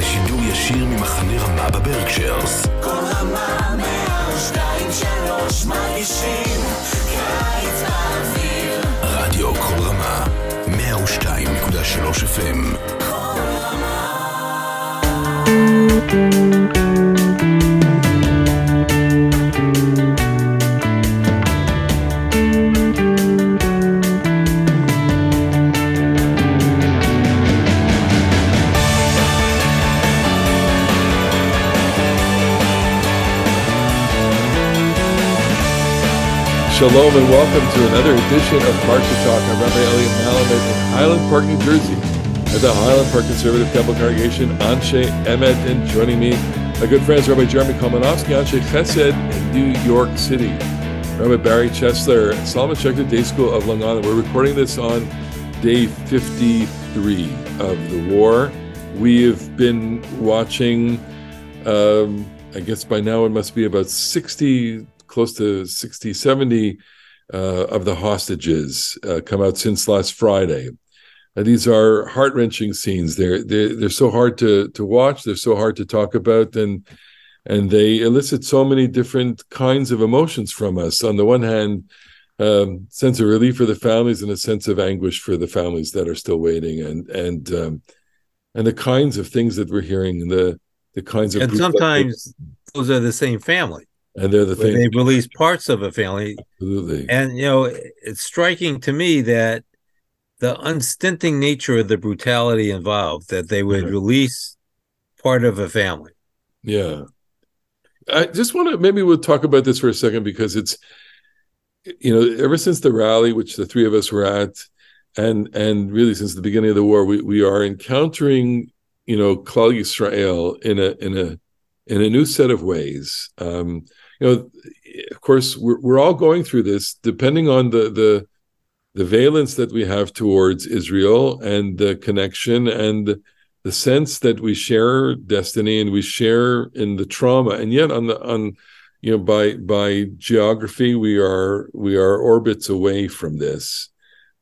לשידור ישיר ממחנה רמה בברקשיירס. כל רמה מהשתיים שלוש מרגישים קיץ באוויר רדיו כל רמה, 102.3 FM. כל רמה Shalom and welcome to another edition of Parsha Talk. I'm Rabbi Eliot Malomet in Highland Park, New Jersey, at the Highland Park Conservative Temple Congregation, Anshe Emet, and joining me, my good friends Rabbi Jeremy Kalmanofsky, Anshe Chesed in New York City, Rabbi Barry Chesler, Solomon Schechter Day School of Long Island. We're recording this on day 53 of the war. We have been watching, um, I guess by now it must be about 60 close to 60, 70 uh, of the hostages uh, come out since last Friday. Uh, these are heart wrenching scenes. They're, they're they're so hard to to watch. They're so hard to talk about, and and they elicit so many different kinds of emotions from us. On the one hand, um, sense of relief for the families and a sense of anguish for the families that are still waiting, and and um, and the kinds of things that we're hearing, the the kinds of and sometimes those are the same family and they're the things they release parts of a family absolutely and you know it's striking to me that the unstinting nature of the brutality involved that they would Yeah. release part of a family Yeah. I just want to maybe we'll talk about this for a second because it's you know ever since the rally which the three of us were at and and really since the beginning of the war we we are encountering you know Klal Yisrael in a in a in a new set of ways um you know of course we're we're all going through this depending on the the the valence that we have towards Israel and the connection and the sense that we share destiny and we share in the trauma. And yet on the on you know by by geography we are we are orbits away from this.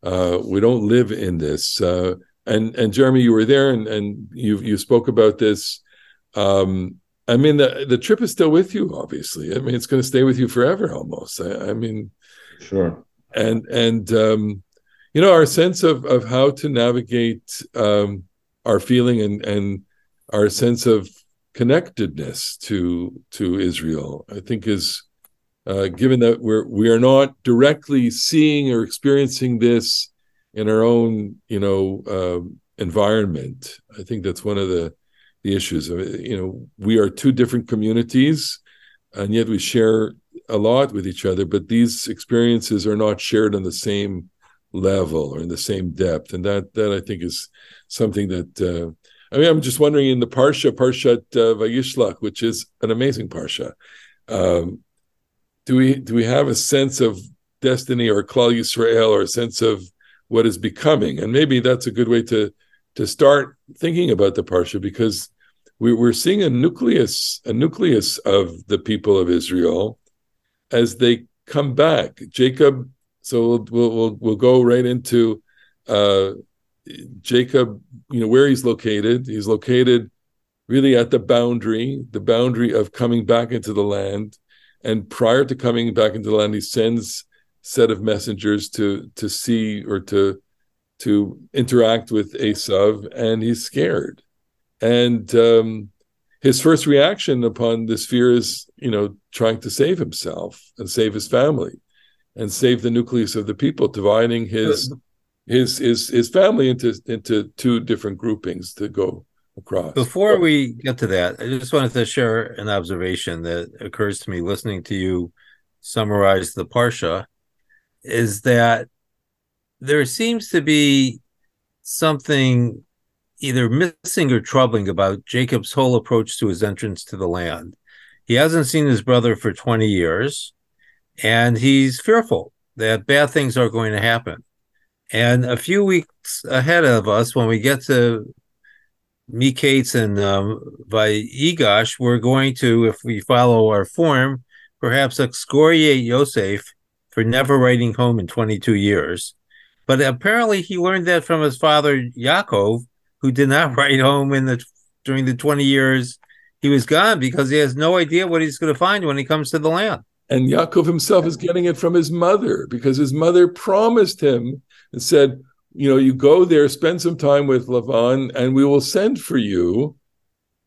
Uh we don't live in this. Uh and and jeremy you were there and and you you spoke about this. Um i mean the the trip is still with you obviously i mean it's going to stay with you forever almost i, I mean Sure. and and um you know our sense of of how to navigate um our feeling and and our sense of connectedness to to Israel I think is uh given that we're we are not directly seeing or experiencing this in our own you know um environment I think that's one of the the issues it. you know we are two different communities and yet we share a lot with each other but these experiences are not shared on the same level or in the same depth and that that i think is something that uh i mean i'm just wondering in the parsha parshat uh, vayishlach which is an amazing parsha um do we do we have a sense of destiny or klal yisrael or a sense of what is becoming and maybe that's a good way to to start thinking about the parsha because we, we're seeing a nucleus a nucleus of the people of israel as they come back. Jacob, so we'll we'll we'll, go right into uh, Jacob. You know where he's located. He's located really at the boundary, the boundary of coming back into the land. And prior to coming back into the land, he sends set of messengers to to see or to to interact with Esav, and he's scared. And um, his first reaction upon this fear is, you know, trying to save himself and save his family and save the nucleus of the people, dividing his his his his family into into two different groupings to go across. before we get to that i just wanted to share an observation that occurs to me listening to you summarize the parsha is that there seems to be something either missing or troubling about Jacob's whole approach to his entrance to the land. He hasn't seen his brother for 20 years, and he's fearful that bad things are going to happen. And a few weeks ahead of us, when we get to Miketz and um, Vayigash, we're going to, if we follow our form, perhaps excoriate Yosef for never writing home in 22 years. But apparently, he learned that from his father Yaakov, who did not write home in the during the 20 years he was gone because he has no idea what he's going to find when he comes to the land. And Yaakov himself is getting it from his mother because his mother promised him and said, you know, you go there, spend some time with Lavan, and we will send for you.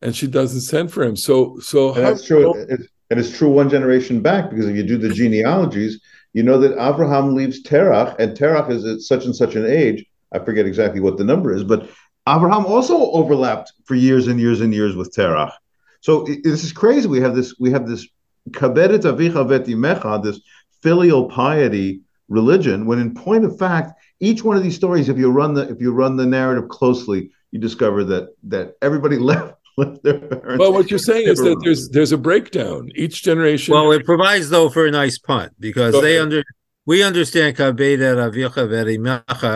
And she doesn't send for him. So, so and that's true. It's, and it's true one generation back because if you do the genealogies, you know that Abraham leaves Terach, and Terach is at such and such an age. I forget exactly what the number is, but Abraham also overlapped for years and years and years with Terach. So it, this is crazy. We have this. We have this kaberet avicha vetimecha, this filial piety religion. When in point of fact, each one of these stories, if you run the if you run the narrative closely, you discover that that everybody left left their parents. Well, what you're saying is that there's there's a breakdown. Each generation. Well, it provides though for a nice punt because they under we understand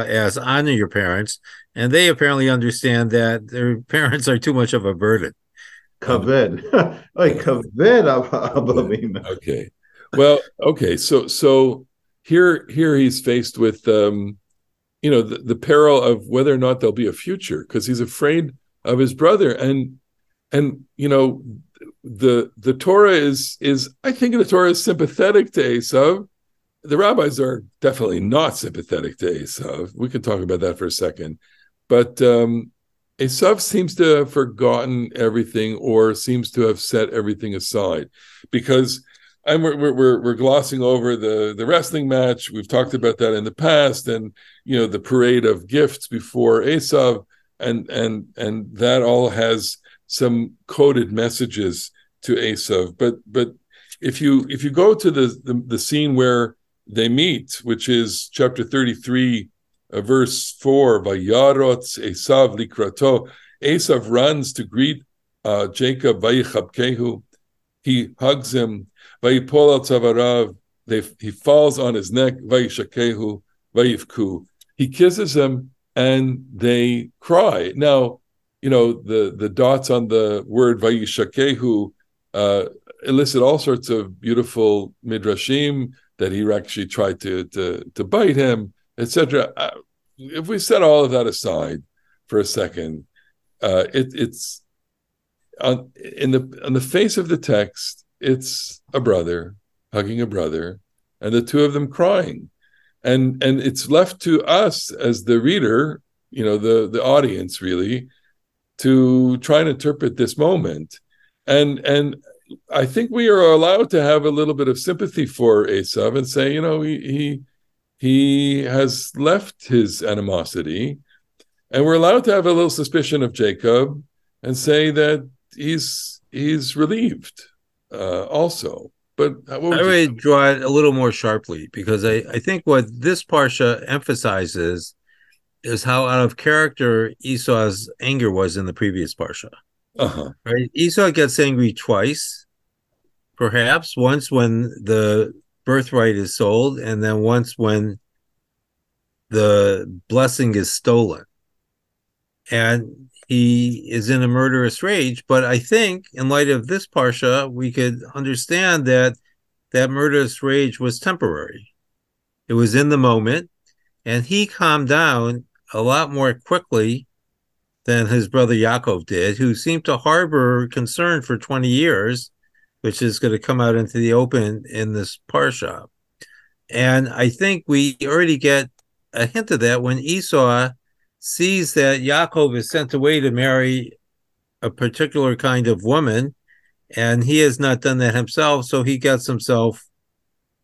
as honor your parents, and they apparently understand that their parents are too much of a burden. Kaved, like kaved Okay, well, okay, so so here here he's faced with um, you know the, the peril of whether or not there'll be a future because he's afraid of his brother and and you know the the Torah is is I think the Torah is sympathetic to Esav. The rabbis are definitely not sympathetic to Esav. We can talk about that for a second, but um, Esav seems to have forgotten everything or seems to have set everything aside because and we're, we're we're glossing over the the wrestling match. We've talked about that in the past, and you know the parade of gifts before Esav, and and and that all has some coded messages to Esav. But but if you if you go to the the, the scene where they meet, which is chapter thirty three, uh, verse four, Vayarotz Esav likrato. Esav runs to greet uh, Jacob. Vayichabkehu. He hugs him. Vayipol al tzavarav. He falls on his neck. Vayishakehu. Vayivku. He kisses him, and they cry. Now you know the the dots on the word vayishakehu uh, elicit all sorts of beautiful midrashim that he actually tried to to to bite him, etc. Uh, if we set all of that aside for a second, uh, it, it's on in the on the face of the text, it's a brother hugging a brother, and the two of them crying, and and it's left to us as the reader, you know, the the audience really, to try and interpret this moment. And and I think we are allowed to have a little bit of sympathy for Esav and say, you know, he he, he has left his animosity, and we're allowed to have a little suspicion of Jacob and say that he's he's relieved uh, also. But I would draw it a little more sharply because I, I think what this parsha emphasizes is how out of character Esau's anger was in the previous parsha. Uh-huh. Right? Esau gets angry twice, perhaps once when the birthright is sold, and then once when the blessing is stolen. And he is in a murderous rage. But I think, in light of this parsha, we could understand that that murderous rage was temporary. It was in the moment, and he calmed down a lot more quickly than his brother Yaakov did, who seemed to harbor concern for 20 years, which is going to come out into the open in this parsha. And I think we already get a hint of that when Esau sees that Yaakov is sent away to marry a particular kind of woman, and he has not done that himself. So he gets himself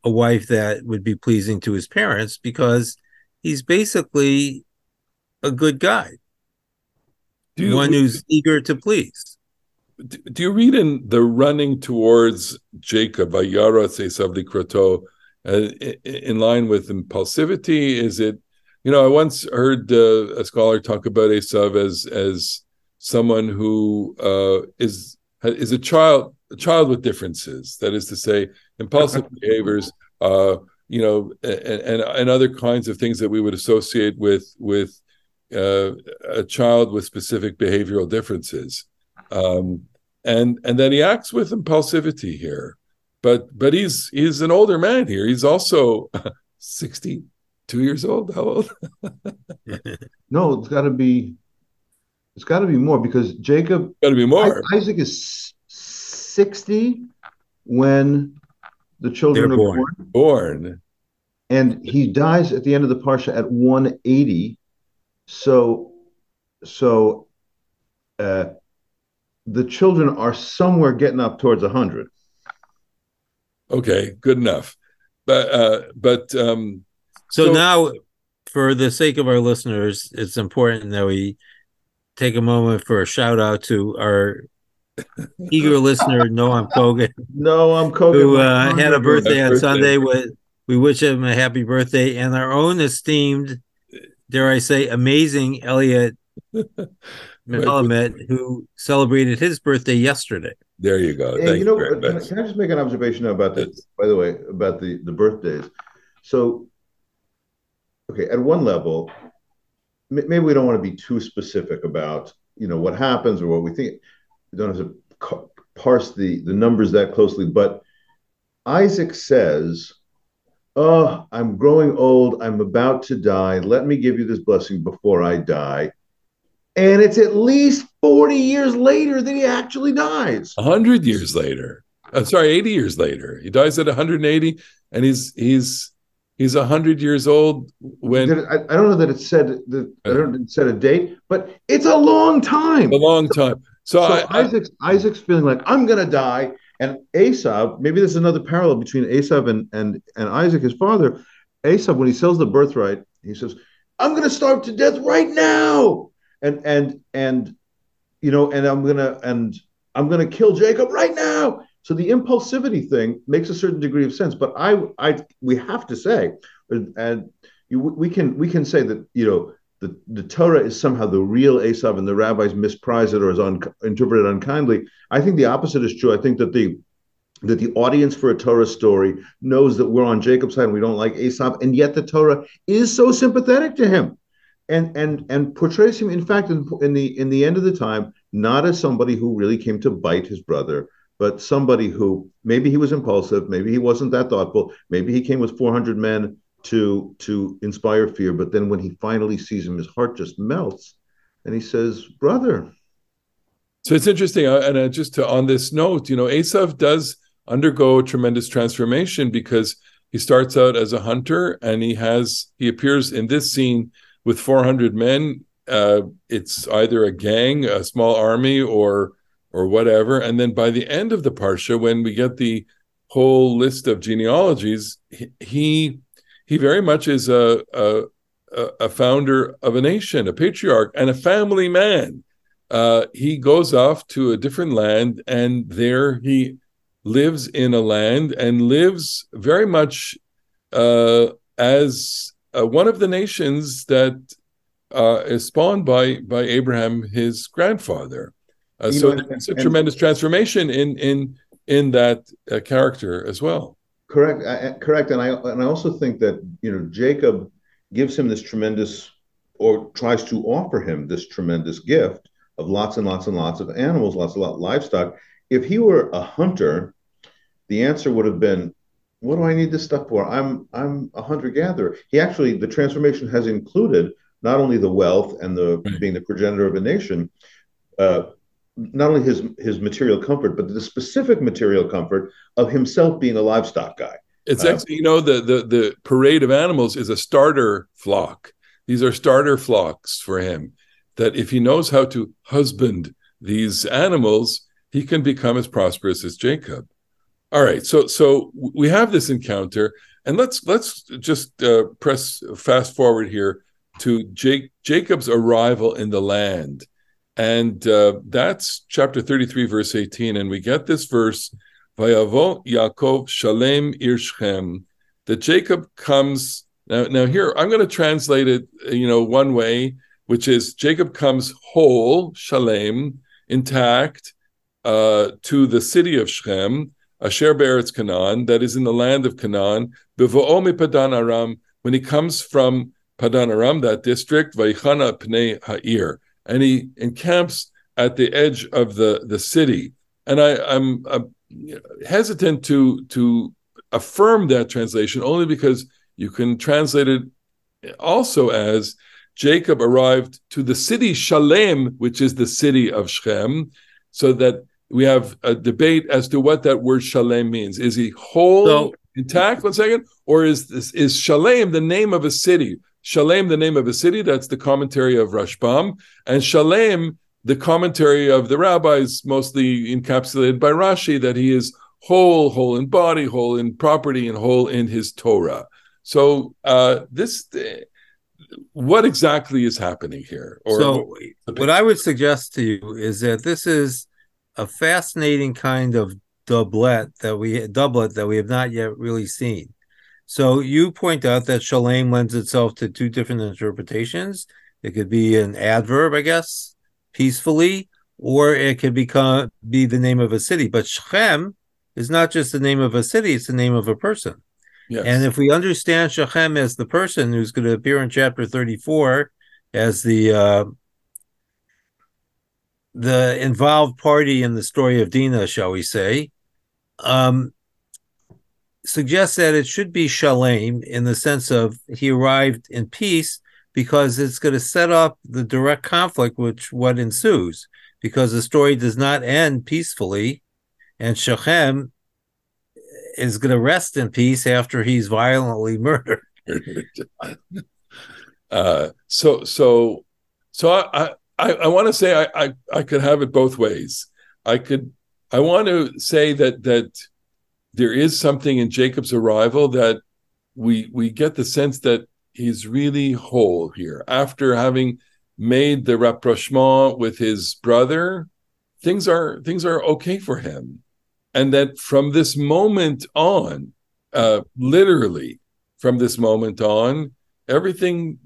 a wife that would be pleasing to his parents because he's basically a good guy, you, one who's eager to please. Do you read in the running towards Jacob, Vayarotz Esav likrato, uh, in line with impulsivity? Is it, you know, I once heard uh, a scholar talk about Esav as as someone who uh, is is a child a child with differences. That is to say, impulsive behaviors, uh, you know, and, and, and other kinds of things that we would associate with with uh, a child with specific behavioral differences, um, and and then he acts with impulsivity here, but but he's he's an older man here. He's also sixty two years old. How old? no, it's got to be. It's got to be more because Jacob, Got to be more. Isaac is sixty when the children They're are born. born. Born. and he dies at the end of the parsha at 180 so so uh the children are somewhere getting up towards 100 Okay, good enough. But uh, but um, So, So- now, for the sake of our listeners, it's important that we take a moment for a shout out to our eager listener Noam Kogan, no i'm Kogan. who uh, had a birthday on. Sunday. With we wish him a happy birthday, and our own esteemed, dare I say, amazing Eliot Malomet, who celebrated his birthday yesterday. there you go. And Thank you know, very can, I- can I just make an observation about this, by the way, about the, the birthdays? So, okay, at one level, m- maybe we don't want to be too specific about, you know, what happens or what we think. We don't have to ca- parse the, the numbers that closely, but Isaac says, Oh, I'm growing old. I'm about to die. Let me give you this blessing before I die. And it's at least 40 years later that he actually dies. A hundred years later. I'm sorry, 80 years later. He dies at 180, and he's he's he's 100 years old when I, I don't know that it said that I don't it said a date, but it's a long time. a long time. So, So I, I Isaac's Isaac's feeling like I'm gonna die, and Asav. Maybe there's another parallel between Asav and and and Isaac, his father. Asav, when he sells the birthright, he says, "I'm gonna starve to death right now," and and and you know, and I'm gonna and I'm gonna kill Jacob right now. So the impulsivity thing makes a certain degree of sense, but I I we have to say, and you, we can we can say that you know the, the Torah is somehow the real Esav and the rabbis misprize it or is un, interpreted unkindly. I think the opposite is true. I think that the that the audience for a Torah story knows that we're on Jacob's side and we don't like Esav, and yet the Torah is so sympathetic to him, and and and portrays him, in fact, in, in the in the end of the time, not as somebody who really came to bite his brother, but somebody who maybe he was impulsive, maybe he wasn't that thoughtful, maybe he came with 400 men to to inspire fear but then when he finally sees him his heart just melts and he says brother So it's interesting, uh, and uh, just to, on this note, you know, Esav does undergo a tremendous transformation because he starts out as a hunter, and he has he appears in this scene with 400 men. Uh, it's either a gang, a small army, or or whatever. And then by the end of the parsha, when we get the whole list of genealogies, he he, he very much is a, a a founder of a nation, a patriarch, and a family man uh, he goes off to a different land, and there he lives in a land and lives very much uh, as uh, one of the nations that uh, is spawned by by Abraham, his grandfather. Uh, so know, there's a tremendous transformation in in in that uh, character as well. Correct I, correct and i and i also think that you know jacob gives him this tremendous or tries to offer him this tremendous gift of lots and lots and lots of animals lots of lot livestock. If he were a hunter the answer would have been what do i need this stuff for? I'm i'm a hunter gatherer he actually the transformation has included not only the wealth and the Right. being the progenitor of a nation uh, not only his his material comfort but the specific material comfort of himself being a livestock guy It's Uh, actually, you know, the, the the parade of animals is a starter flock. These are starter flocks for him. That if he knows how to husband these animals, he can become as prosperous as Jacob. All right, so so we have this encounter, and let's let's just uh, press fast forward here to Jake, Jacob's arrival in the land, and uh, that's chapter thirty-three, verse eighteen, and we get this verse Vayavo Yaakov Shalem Ir Shechem, that Jacob comes now. Now here I'm going to translate it, you know, one way, which is Jacob comes whole, Shalem, intact, uh, to the city of Shechem, Asher Be'eretz Canaan, that is in the land of Canaan, Bevo'omi Padan Aram, when he comes from Padan Aram, that district, Vaychana Pnei Ha'ir, and he encamps at the edge of the the city. And I, I'm, I'm hesitant to to affirm that translation only because you can translate it also as Jacob arrived to the city Shalem, which is the city of Shechem, so that we have a debate as to what that word Shalem means. Is he whole, So- intact? One second, or is this is Shalem the name of a city? Shalem, the name of a city. That's the commentary of Rashbam, and Shalem, the commentary of the rabbis, mostly encapsulated by Rashi, that he is whole, whole in body, whole in property, and whole in his Torah. So uh, this, what exactly is happening here? Or so what I would suggest to you is that this is a fascinating kind of doublet that we doublet that we have not yet really seen. So you point out that shalem lends itself to two different interpretations. It could be an adverb, I guess, peacefully, or it could become be the name of a city. But Shechem is not just the name of a city; it's the name of a person. yes. And if we understand Shechem as the person who's going to appear in chapter 34 as the uh, the involved party in the story of Dinah, shall we say, um, suggests that it should be Shalem in the sense of he arrived in peace because it's going to set up the direct conflict which what ensues because the story does not end peacefully and Shechem is going to rest in peace after he's violently murdered. uh, so so so I I, I want to say I, I I could have it both ways. I could I want to say that that there is something in Jacob's arrival that we we get the sense that he's really whole here. After having made the rapprochement with his brother things are things are okay for him. And that from this moment on uh literally from this moment on everything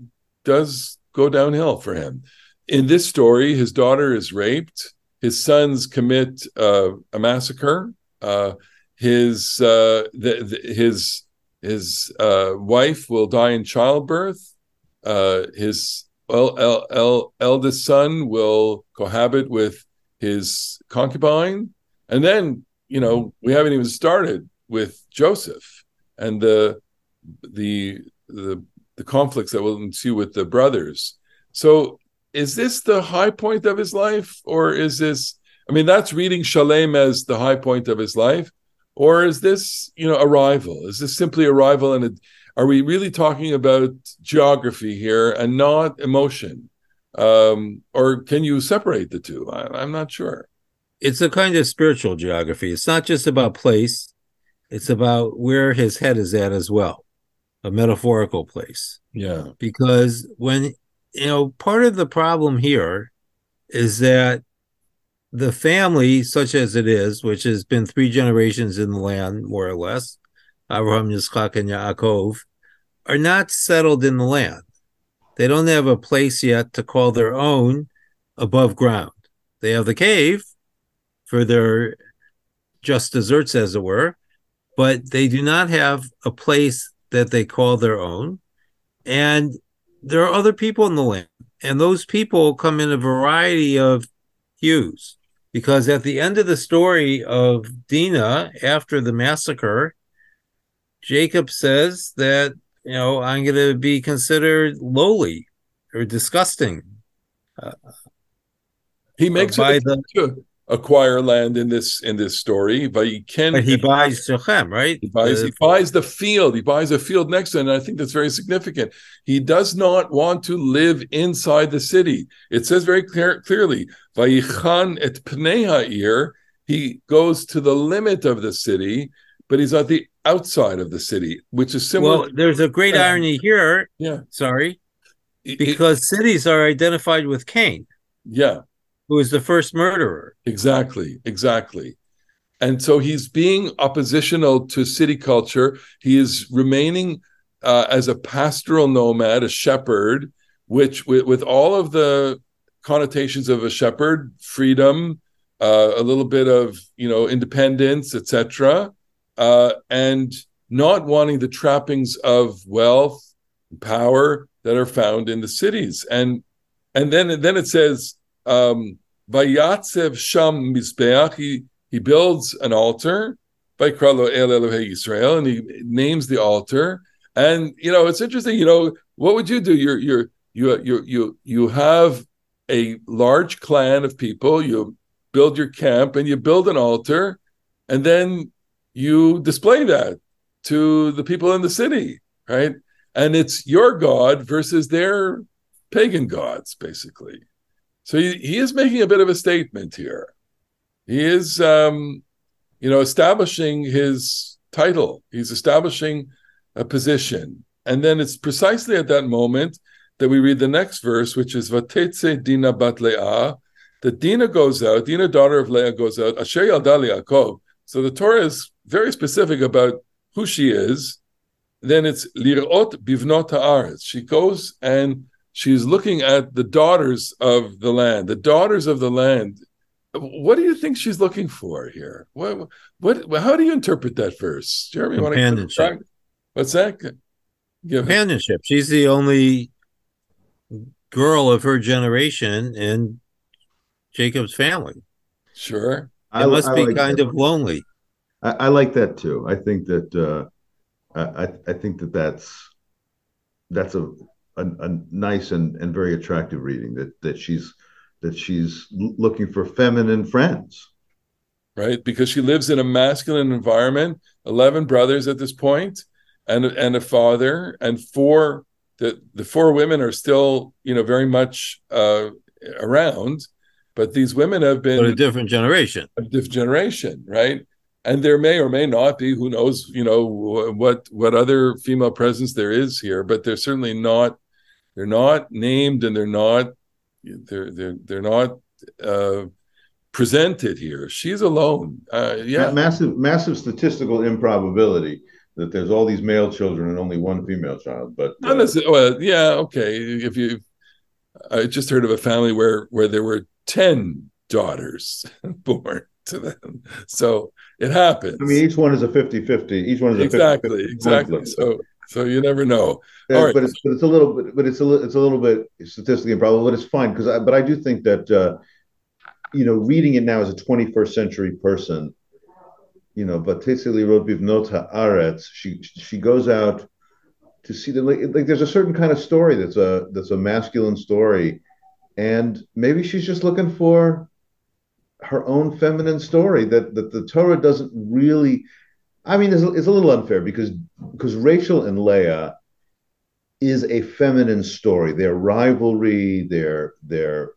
does go downhill for him. In this story his daughter is raped. His sons commit uh, a massacre uh, his uh, the, the, his his uh, wife will die in childbirth. Uh, his el- el- el- eldest son will cohabit with his concubine, and then you know we haven't even started with Joseph and the the the the conflicts that will ensue with the brothers. So, is this the high point of his life, or is this? I mean, that's reading Shalem as the high point of his life or is this you know arrival? Is this simply arrival and a, are we really talking about geography here and not emotion? Um, or can you separate the two? I, i'm not sure. It's a kind of spiritual geography. It's not just about place, it's about where his head is at as well, a metaphorical place. yeah. Because when, you know, part of the problem here is that the family, such as it is, which has been three generations in the land, more or less, Abraham, Yitzchak, and Yaakov, are not settled in the land. They don't have a place yet to call their own above ground. They have the cave for their just desserts, as it were, but they do not have a place that they call their own. And there are other people in the land, and those people come in a variety of hues. Because at the end of the story of Dinah, after the massacre, Jacob says that, you know, I'm going to be considered lowly or disgusting. Uh, he makes uh, by it the acquire land in this in this story but he can but he buys Shechem, right? He buys, Uh, he buys the field. He buys a field next to it. And I think that's very significant. He does not want to live inside the city. It says very clear, clearly, Vayichan et pnei ha'ir. He goes to the limit of the city, but he's at the outside of the city, which is similar. well, there's a great Yeah. irony here. yeah. Sorry, It- it- because cities are identified with Cain, yeah. Who is the first murderer. Exactly, exactly. And so he's being oppositional to city culture. He is remaining uh, as a pastoral nomad, a shepherd, which with, with all of the connotations of a shepherd, freedom, uh, a little bit of you know independence, etc., uh, and not wanting the trappings of wealth, power that are found in the cities. And and then and then it says. Um, Vayatzev Sham Mizbeach. He he builds an altar. Vaykralo El Elohei Yisrael, and he names the altar. And you know, it's interesting. You know, what would you do? You're you're you you you you have a large clan of people. You build your camp and you build an altar, and then you display that to the people in the city, right? And it's your God versus their pagan gods, basically. So he, he is making a bit of a statement here. He is, um, you know, establishing his title. He's establishing a position. And then it's precisely at that moment that we read the next verse, which is Vatetse Dina bat Leah, that Dina goes out, Dina, daughter of Leah, goes out, Asher Yalda Yaakov. So the Torah is very specific about who she is. Then it's Lirot Bivnot Haaretz. She goes and she's looking at the daughters of the land, the daughters of the land. What do you think she's looking for here? What, what, how do you interpret that verse? Jeremy, want Companionship. to What's that? Give it. Companionship. She's the only girl of her generation in Jacob's family. Sure. It must be like kind that. of lonely. I, I like that too. I think that uh, I I- I think that that's that's a a, a nice and, and very attractive reading that that she's that she's looking for feminine friends. right? Because she lives in a masculine environment, 11 brothers at this point, and and a father, and four the the four women are still, you know, very much uh around, but these women have been But a different generation. a different generation, right? And there may or may not be, who knows, you know, wh- what what other female presence there is here, but they're certainly not they're not named and they're not they're they're they're not uh presented here. She's alone. Uh yeah. Massive massive statistical improbability that there's all these male children and only one female child. But uh, well, yeah, okay. If you, I just heard of a family where where there were ten daughters born to them, so it happens. I mean, each one is a 50-50. Each one is a 50-50 exactly, exactly. So so you never know. Yeah, right. but it's but it's a little bit but it's a li- it's a little bit statistically improbable, but it's fine because I but I do think that uh, you know reading it now as a 21st century person, you know, but Tetse lirot Bivnot Haaretz. She she goes out to see the like, like there's a certain kind of story that's a that's a masculine story, and maybe she's just looking for her own feminine story that that the Torah doesn't really. I mean, it's, it's a little unfair because because Rachel and Leah is a feminine story. Their rivalry, their their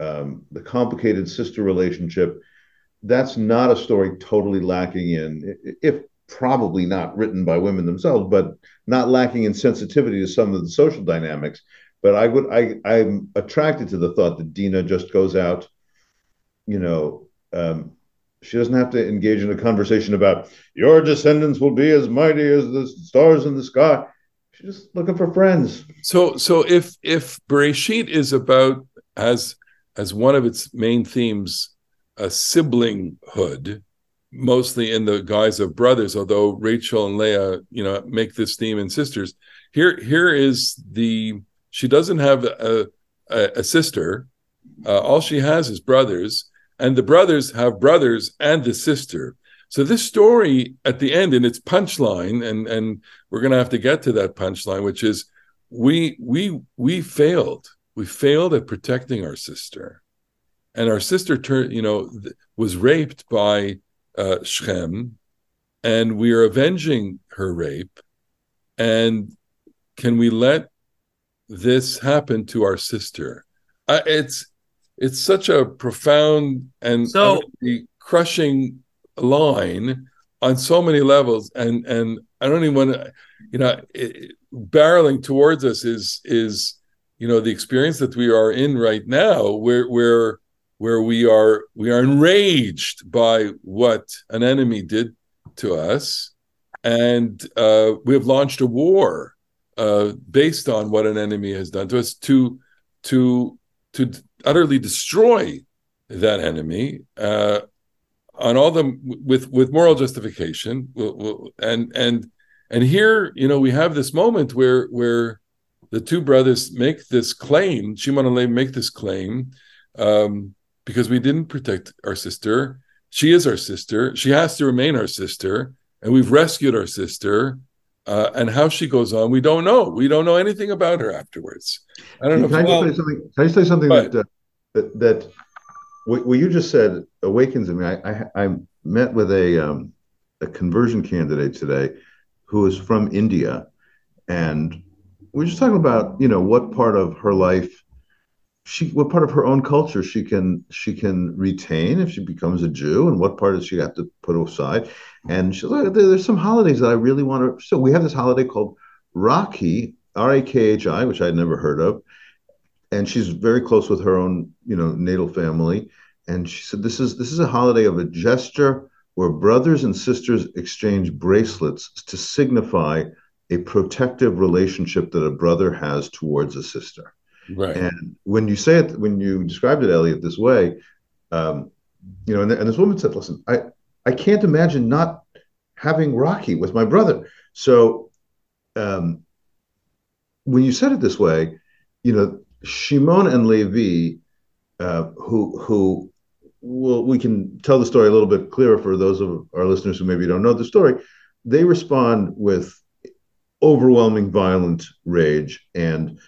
um, the complicated sister relationship. That's not a story totally lacking in, if probably not written by women themselves, but not lacking in sensitivity to some of the social dynamics. But I would I I'm attracted to the thought that Dina just goes out, you know. Um, she doesn't have to engage in a conversation about your descendants will be as mighty as the stars in the sky. She's just looking for friends. So so if if Bereshit is about as as one of its main themes a siblinghood, mostly in the guise of brothers, although Rachel and Leah, you know, make this theme in sisters. Here here is the she doesn't have a a, a sister. Uh, all she has is brothers, and the brothers have brothers and the sister. So this story at the end in its punchline, and and we're going to have to get to that punchline, which is we we we failed. We failed at protecting our sister, and our sister turned, you know, th- was raped by uh, Shechem, and we are avenging her rape. And can we let this happen to our sister? Uh, it's it's such a profound and So- crushing line on so many levels, and and I don't even want to, you know, it, barreling towards us is is you know the experience that we are in right now, where where where we are we are enraged by what an enemy did to us, and uh, we have launched a war uh, based on what an enemy has done to us to to to utterly destroy that enemy uh, on all the with with moral justification. And and and here you know we have this moment where where the two brothers make this claim Shimon and Levi make this claim um, because we didn't protect our sister. She is our sister. She has to remain our sister. And we've rescued our sister Uh, and how she goes on, we don't know. We don't know anything about her afterwards. I don't know. Can I, if, just well, say something? Can I say something Right. that, uh, that that what, what you just said awakens in me? I I, I met with a um, a conversion candidate today who is from India, and we are just talking about you know what part of her life she what part of her own culture she can she can retain if she becomes a Jew, and what part does she have to put aside? And she's like, "There- there's some holidays that I really want to. So we have this holiday called Rakhi, R A K H I, which I'd never heard of and she's very close with her own you know natal family and she said this is this is a holiday of a gesture where brothers and sisters exchange bracelets to signify a protective relationship that a brother has towards a sister right. and when you say it when you described it eliot this way um, you know and, and this woman said listen i i can't imagine not having Rakhi with my brother so um, when you said it this way you know Shimon and Levi, uh, who who well, we can tell the story a little bit clearer for those of our listeners who maybe don't know the story. They respond with overwhelming violent rage, and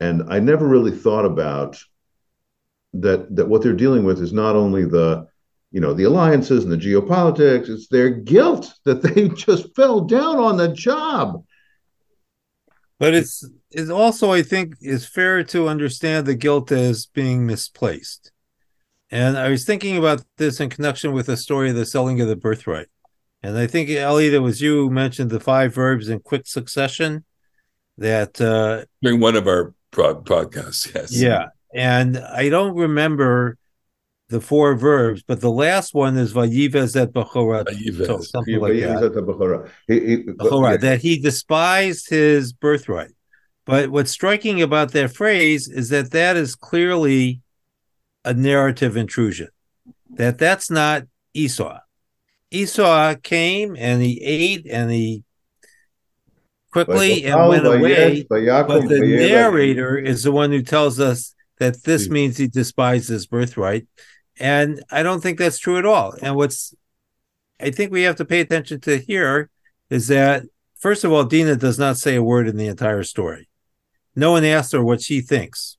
and I never really thought about that that what they're dealing with is not only the you know the alliances and the geopolitics; it's their guilt that they just fell down on the job. But it's it's also I think is fair to understand the guilt as being misplaced. And I was thinking about this in connection with the story of the selling of the birthright. And I think Eliot, it was you who mentioned the five verbs in quick succession. That uh During one of our prod- podcasts, yes. yeah. And I don't remember the four verbs, but the last one is Vayivez et Bechorah. Vayivez. something like that. He- he- Bechorah, that he despised his birthright. But what's striking about that phrase is that that is clearly a narrative intrusion. That that's not Esau. Esau came and he ate and he quickly and went away. But the narrator is the one who tells us that this Hmm. means he despised his birthright. And I don't think that's true at all. And what's I think we have to pay attention to here is that first of all, Dina does not say a word in the entire story. No one asks her what she thinks,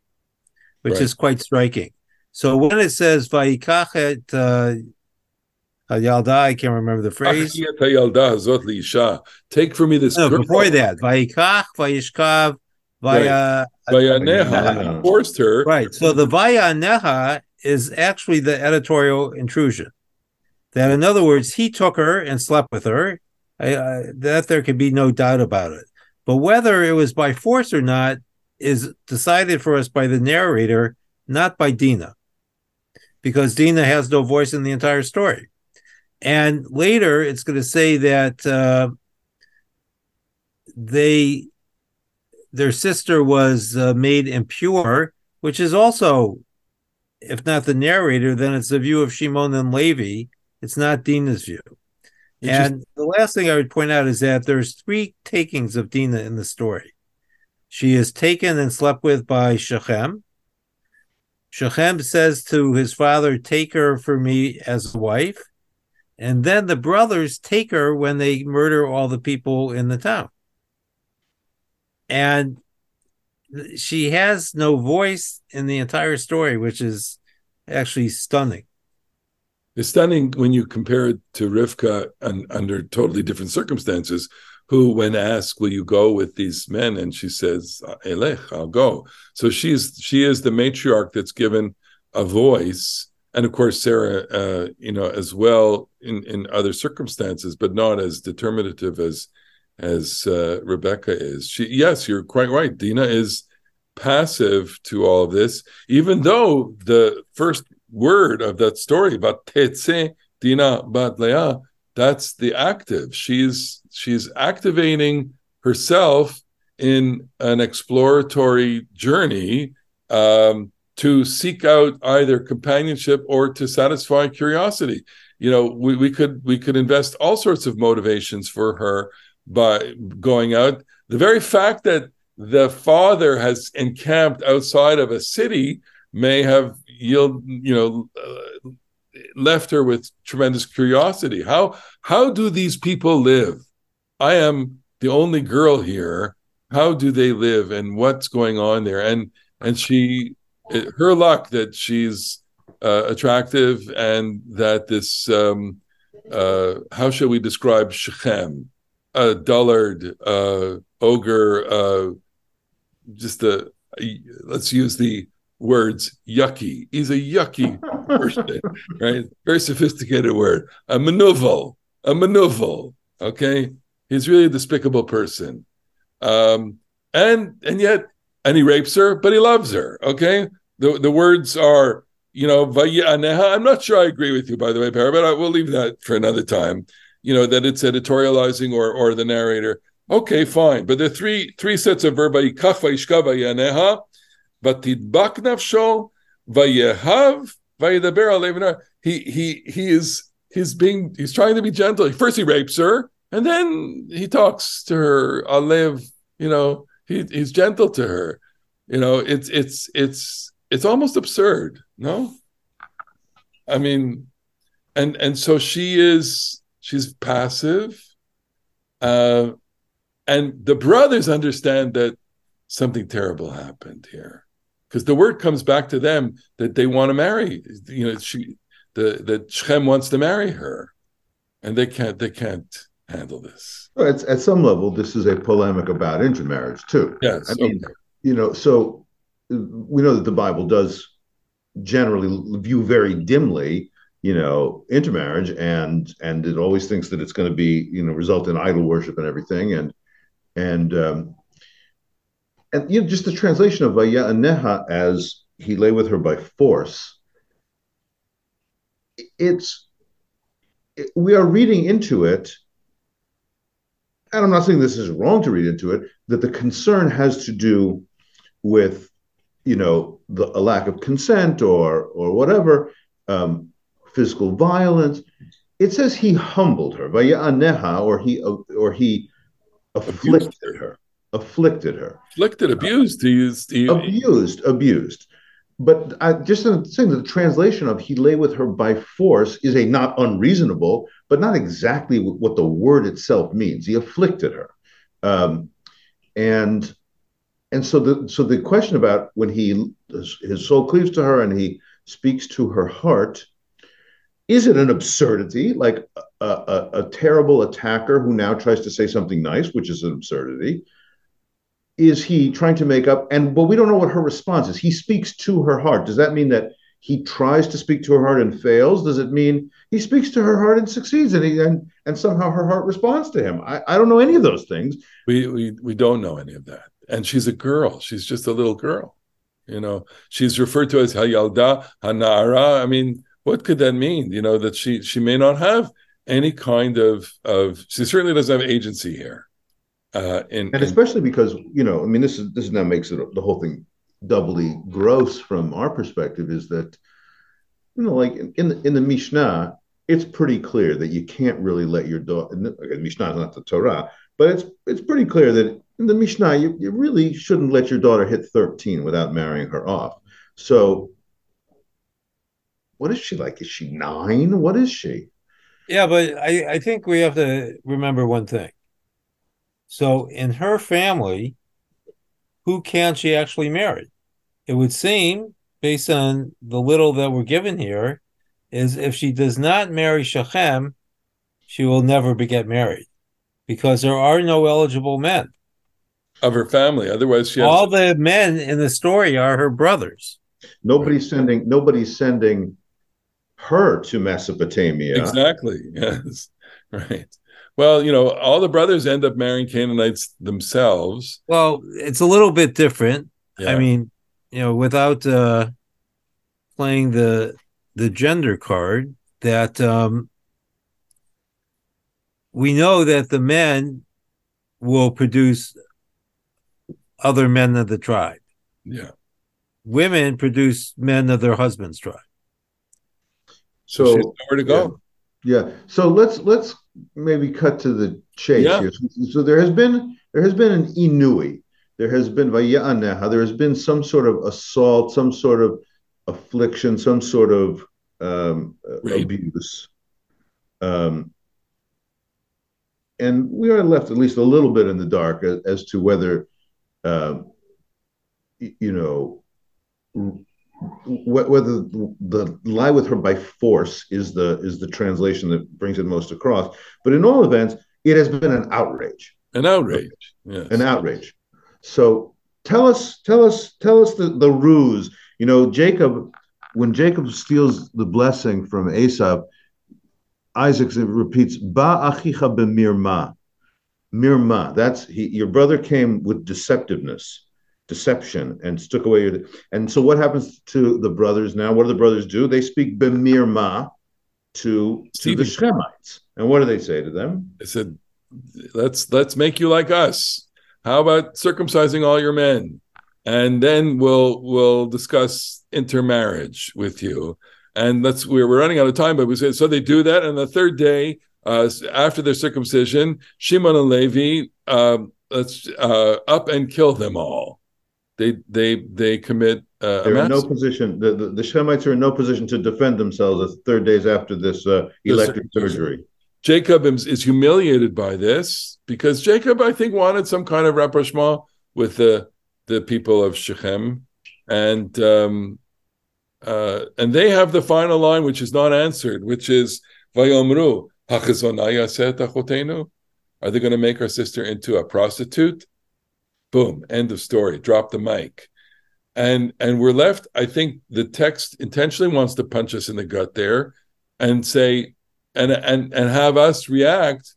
which Right. is quite striking. So when it says Vayikachet uh, Uh, Yalda, I can't remember the ah, phrase. "Achiyat hayalda hazot liisha." Take for me this No, girl. before that, Vayikach, Vayishkav, Vaya. Uh, Vayaneha. Forced her. Right. So the Vaya Neha is actually the editorial intrusion. That, in other words, he took her and slept with her. I, I, that there can be no doubt about it. But whether it was by force or not is decided for us by the narrator, not by Dina, because Dina has no voice in the entire story. And later, it's going to say that uh, they their sister was uh, made impure, which is also, if not the narrator, then it's the view of Shimon and Levi. It's not Dina's view. And the last thing I would point out is that there's three takings of Dina in the story. She is taken and slept with by Shechem. Shechem says to his father, Take her for me as a wife. And then the brothers take her when they murder all the people in the town. And she has no voice in the entire story, which is actually stunning. It's stunning when you compare it to Rivka and under totally different circumstances, who, when asked, "Will you go with these men?" and she says, "Elech, I'll go." So she's she is the matriarch that's given a voice, and of course Sarah, uh, you know, as well in in other circumstances, but not as determinative as as uh, Rebecca is. She, yes, you're quite right. Dina is passive to all of this, even though the first word of that story about Tetse Dina Bat Leah, that's the active. She's she's activating herself in an exploratory journey um, to seek out either companionship or to satisfy curiosity. You know, we, we could we could invest all sorts of motivations for her by going out. The very fact that the father has encamped outside of a city may have yield you know uh, left her with tremendous curiosity how how do these people live i am the only girl here. How do they live and what's going on there? And and she, it, her luck that she's uh, attractive and that this, um, uh, how shall we describe Shechem? A dullard, uh, ogre, uh, just a, let's use the words yucky. He's a yucky person, right? Very sophisticated word. A manuval, a manuval. Okay, he's really a despicable person, um, and and yet, and he rapes her, but he loves her. Okay, the the words are you know vayaneha. I'm not sure I agree with you by the way, Para, but I, we'll leave that for another time. You know that it's editorializing or or the narrator. Okay, fine, but the three three sets of verb yikafa ishkava yaneha, vatidbak nafsho vayehav vayedaber alevinar. He he he is he's being he's trying to be gentle. First he rapes her, and then he talks to her. Alev, you know, he, he's gentle to her. You know, it's it's it's it's almost absurd, no? I mean, and and so she is she's passive. Uh, and the brothers understand that something terrible happened here because the word comes back to them that they want to marry. You know, she the that Shem wants to marry her, and they can't they can't handle this. Well, at, at some level, this is a polemic about intermarriage too. Yes, I mean, you know, so we know that the Bible does generally view very dimly, you know, intermarriage, and and it always thinks that it's going to be, you know, result in idol worship and everything, and and um, and you know, just the translation of Vaya'aneha as he lay with her by force. It's it, we are reading into it, and I'm not saying this is wrong to read into it, that the concern has to do with, you know, the a lack of consent or or whatever, um, physical violence. It says he humbled her, Vaya'aneha, or he or he afflicted her afflicted her. Afflicted, abused. He used he, abused, abused. But I just saying that the translation of "he lay with her by force" is a not unreasonable, but not exactly what the word itself means. He afflicted her, um, and and so the so the question about when he his soul cleaves to her and he speaks to her heart is it an absurdity like a, a, a, terrible attacker who now tries to say something nice which is an absurdity is he trying to make up? And but we don't know what her response is. He speaks to her heart. Does that mean that he tries to speak to her heart and fails? Does it mean he speaks to her heart and succeeds, and he and, and somehow her heart responds to him? I, I don't know any of those things. We we we don't know any of that. And she's a girl. She's just a little girl. You know, she's referred to as Hayalda Hanara. I mean, what could that mean? You know, that she she may not have any kind of of she certainly doesn't have agency here uh, and, and especially because you know, I mean, this is this now makes it the whole thing doubly gross from our perspective. Is that you know, like in the, in the Mishnah, it's pretty clear that you can't really let your daughter. Mishnah is not the Torah, but it's it's pretty clear that in the Mishnah, you, you really shouldn't let your daughter hit thirteen without marrying her off. So, what is she like? Is she nine? What is she? Yeah, but I, I think we have to remember one thing. So in her family, who can she actually marry? It would seem, based on the little that we're given here, is if she does not marry Shechem, she will never be get married because there are no eligible men of her family. Otherwise, she all the men in the story are her brothers. Nobody's right. sending. Nobody's sending her to Mesopotamia. Exactly. Yes. Right. Well, you know, all the brothers end up marrying Canaanites themselves. Well, it's a little bit different. Yeah. I mean, you know, without uh playing the the gender card, that um we know that the men will produce other men of the tribe. Yeah. Women produce men of their husband's tribe. So, so nowhere to go. Yeah. yeah. So let's let's maybe cut to the chase yeah. here. So there has been there has been an inui. There has been vaya'aneha. There has been some sort of assault, some sort of affliction, some sort of um, abuse. Um, and we are left at least a little bit in the dark as, as to whether, uh, you know, whether the lie with her by force is the is the translation that brings it most across. But in all events, it has been an outrage. An outrage. Yes. An outrage. So tell us, tell us, tell us the, the ruse. You know, Jacob, when Jacob steals the blessing from Esau, Isaac repeats, Ba achicha b'mirma. Mirma. That's he, your brother came with deceptiveness deception and took away your and so what happens to the brothers now? What do the brothers do? They speak bemirma to to the shemites. And what do they say to them? They said let's let's make you like us. How about circumcising all your men? And then we'll we'll discuss intermarriage with you. And that's we're, we're running out of time but we said so they do that. And the third day uh, after their circumcision shimon and levi uh, let's uh, up and kill them all they they they commit. Uh, They're in no position. The, the, the Shemites are in no position to defend themselves. The third days after this uh, electric surgery. Jacob is, is, humiliated by this because Jacob, I think, wanted some kind of rapprochement with the the people of Shechem, and um, uh, and they have the final line, which is not answered, which is Vayomru Are they going to make our sister into a prostitute? boom end of story drop the mic and and we're left i think the text intentionally wants to punch us in the gut there and say and and and have us react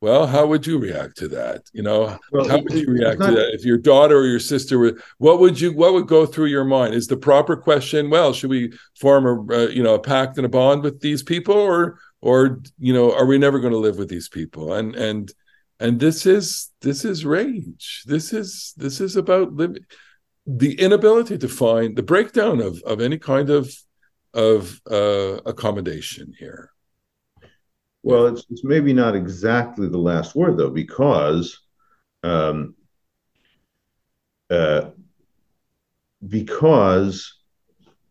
well how would you react to that you know well, how would you react not, to that if your daughter or your sister were? what would you what would go through your mind is the proper question well should we form a uh, you know a pact and a bond with these people or or you know are we never going to live with these people? And and and this is this is rage. This is this is about living the inability to find the breakdown of of any kind of of uh, accommodation here. Well it's, it's maybe not exactly the last word though because um uh because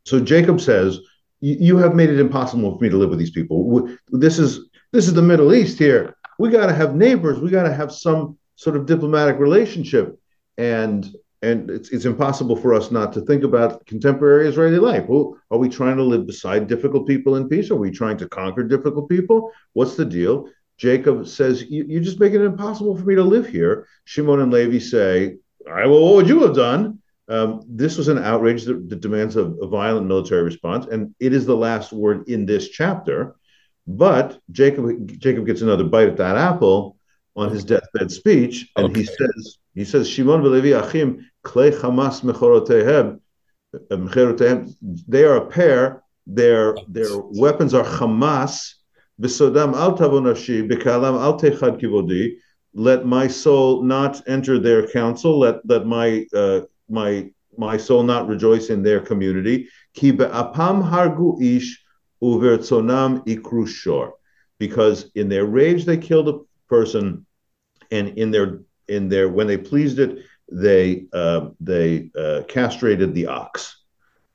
so jacob says you have made it impossible for me to live with these people this is this is the middle east here we got to have neighbors. We got to have some sort of diplomatic relationship. And and it's, it's impossible for us not to think about contemporary Israeli life. Well, are we trying to live beside difficult people in peace? Are we trying to conquer difficult people? What's the deal? Jacob says, you, are just making it impossible for me to live here. Shimon and Levi say, All right, well, what would you have done? Um, this was an outrage that, that demands a, a, violent military response, and it is the last word in this chapter. But Jacob Jacob gets another bite at that apple on his deathbed speech, and okay. he says he says Shimon v'Levi achim klei Hamas mechorotehem they are a pair. Their their weapons are Hamas. B'sodam al tavonashi b'kalam al techad kivodi. Let my soul not enter their council. Let let my uh, my my soul not rejoice in their community. Hargu ish because in their rage they killed a person, and in their in their when they pleased it, they uh, they uh, castrated the ox.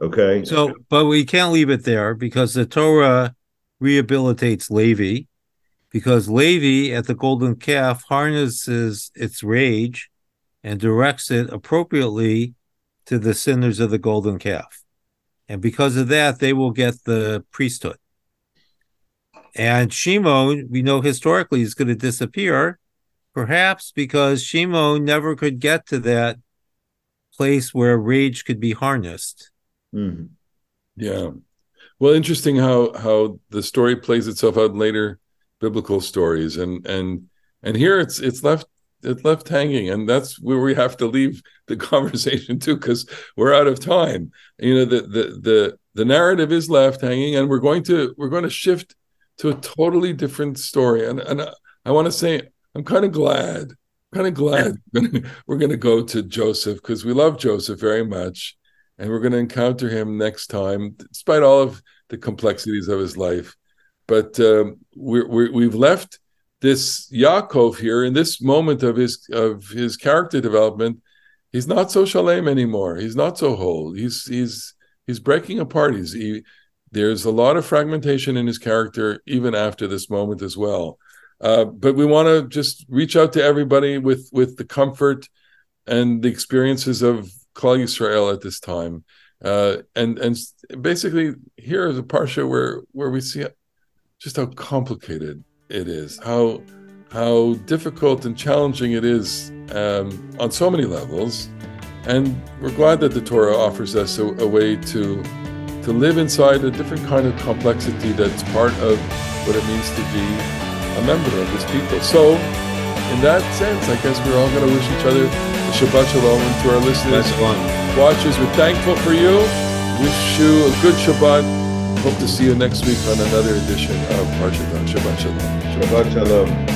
Okay. So, but we can't leave it there because the Torah rehabilitates Levi, because Levi at the golden calf harnesses its rage and directs it appropriately to the sinners of the golden calf and because of that, they will get the priesthood. And Shimon, we know historically, is going to disappear, perhaps because Shimon never could get to that place where rage could be harnessed. Mm-hmm. Yeah. Well, interesting how how the story plays itself out in later biblical stories, and and and here it's it's left it left hanging and that's where we have to leave the conversation too because we're out of time. You know the, the the the narrative is left hanging and we're going to we're going to shift to a totally different story. And and i want to say i'm kind of glad kind of glad we're going to go to joseph because we love joseph very much and we're going to encounter him next time despite all of the complexities of his life. But um, we're, we're, we've left this Yaakov here in this moment of his of his character development, he's not so shalem anymore. He's not so whole. He's he's he's breaking apart. He's he, there's a lot of fragmentation in his character even after this moment as well. Uh, but we want to just reach out to everybody with with the comfort and the experiences of Klal Yisrael at this time, uh, and and basically here is a parsha where where we see just how complicated it is, how how difficult and challenging it is um, on so many levels, and we're glad that the Torah offers us a, a way to to live inside a different kind of complexity that's part of what it means to be a member of this people. So, in that sense, I guess we're all going to wish each other a Shabbat Shalom and to our listeners, watchers, we're thankful for you. Wish you a good Shabbat. Hope to see you next week on another edition of Parshat Shabbat Shalom. Shabbat Shalom.